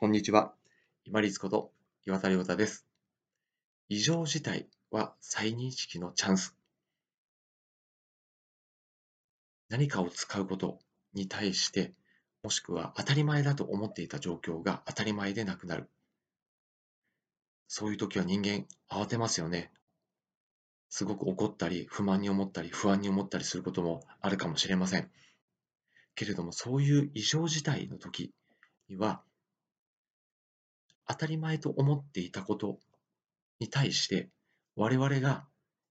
こんにちは。今立こと岩田亮太です。異常事態は再認識のチャンス。何かを使うことに対して、もしくは当たり前だと思っていた状況が当たり前でなくなる。そういう時は人間慌てますよね。すごく怒ったり、不満に思ったり、不安に思ったりすることもあるかもしれません。けれども、そういう異常事態の時には、当たり前と思っていたことに対して我々が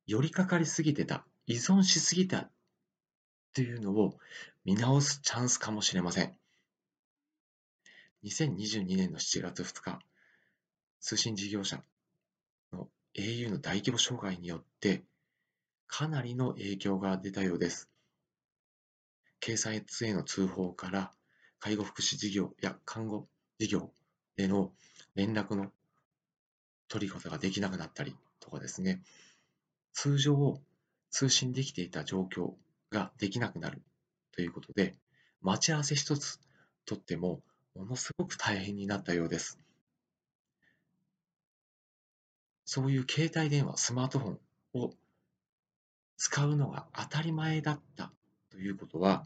寄りかかりすぎてた依存しすぎたっていうのを見直すチャンスかもしれません。2022年の7月2日通信事業者の au の大規模障害によってかなりの影響が出たようです。警察への通報から介護福祉事業や看護事業での連絡の取り方ができなくなったりとかですね、通常通信できていた状況ができなくなるということで、待ち合わせ一つとってもものすごく大変になったようです。そういう携帯電話、スマートフォンを使うのが当たり前だったということは、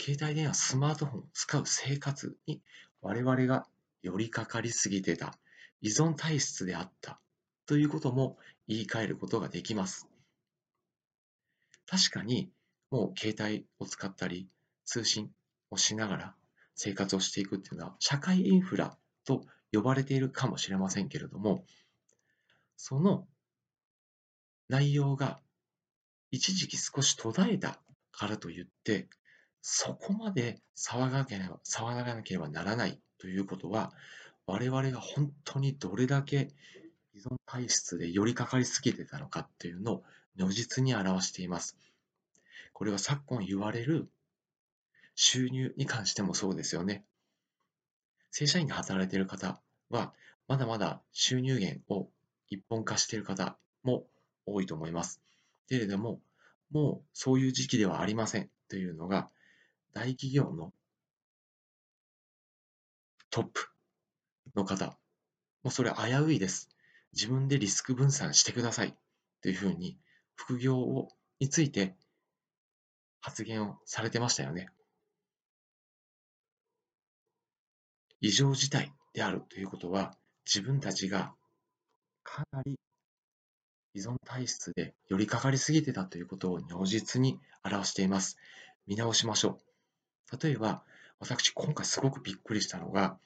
携帯電話、スマートフォンを使う生活に我々が寄りかかりすぎてた、依存体質であったということも言い換えることができます。確かにもう携帯を使ったり通信をしながら生活をしていくっていうのは社会インフラと呼ばれているかもしれませんけれどもその内容が一時期少し途絶えたからといってそこまで騒がなければ騒がなければならないということは、我々が本当にどれだけ依存体質で寄りかかりすぎてたのかっていうのを如実に表しています。これは昨今言われる収入に関してもそうですよね。正社員で働いている方は、まだまだ収入源を一本化している方も多いと思います。けれども、もうそういう時期ではありませんというのが、大企業のトップの方、もうそれ危ういです。自分でリスク分散してくださいというふうに副業をについて発言をされてましたよね。異常事態であるということは自分たちがかなり依存体質で寄りかかりすぎてたということを如実に表しています。見直しましょう。例えば、私、今回すごくびっくりしたのが、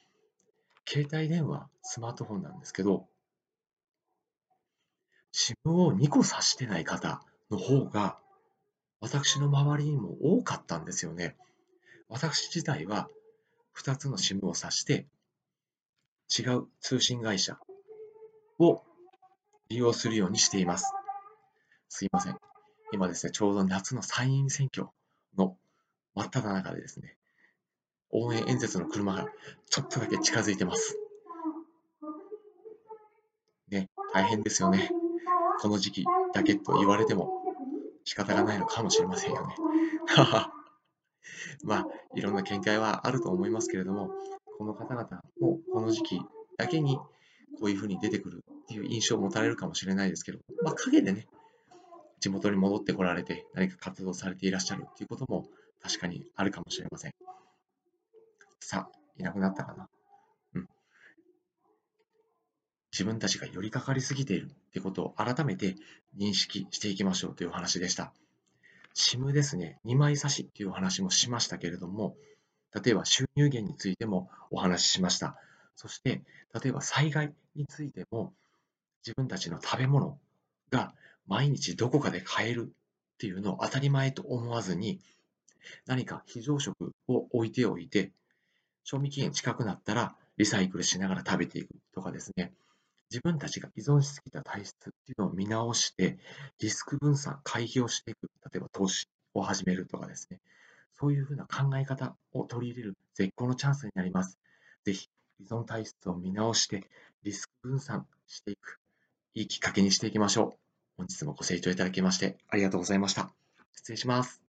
携帯電話、スマートフォンなんですけど、SIM を2個挿してない方の方が、私の周りにも多かったんですよね。私自体は2つの SIM を挿して、違う通信会社を利用するようにしています。すいません。今ですね、ちょうど夏の参院選挙の真っ只中でですね、応援演説の車がちょっとだけ近づいてます。ね、大変ですよね。この時期だけと言われても仕方がないのかもしれませんよね。まあ、いろんな見解はあると思いますけれども、この方々もこの時期だけにこういうふうに出てくるっていう印象を持たれるかもしれないですけど、まあ、陰でね、地元に戻ってこられて何か活動されていらっしゃるっていうことも確かにあるかもしれません。さあ、いなくなったかな？うん。自分たちが寄りかかりすぎているってことを改めて認識していきましょうというお話でした。SIM ですね、2枚差しっていうお話もしましたけれども、例えば収入源についてもお話ししました。そして、例えば災害についても、自分たちの食べ物が毎日どこかで買えるっていうのを当たり前と思わずに、何か非常食を置いておいて、賞味期限近くなったらリサイクルしながら食べていくとかですね、自分たちが依存しすぎた体質っていうのを見直して、リスク分散、回避をしていく、例えば投資を始めるとかですね、そういうふうな考え方を取り入れる絶好のチャンスになります。ぜひ、依存体質を見直して、リスク分散していく、いいきっかけにしていきましょう。本日もご清聴いただきましてありがとうございました。失礼します。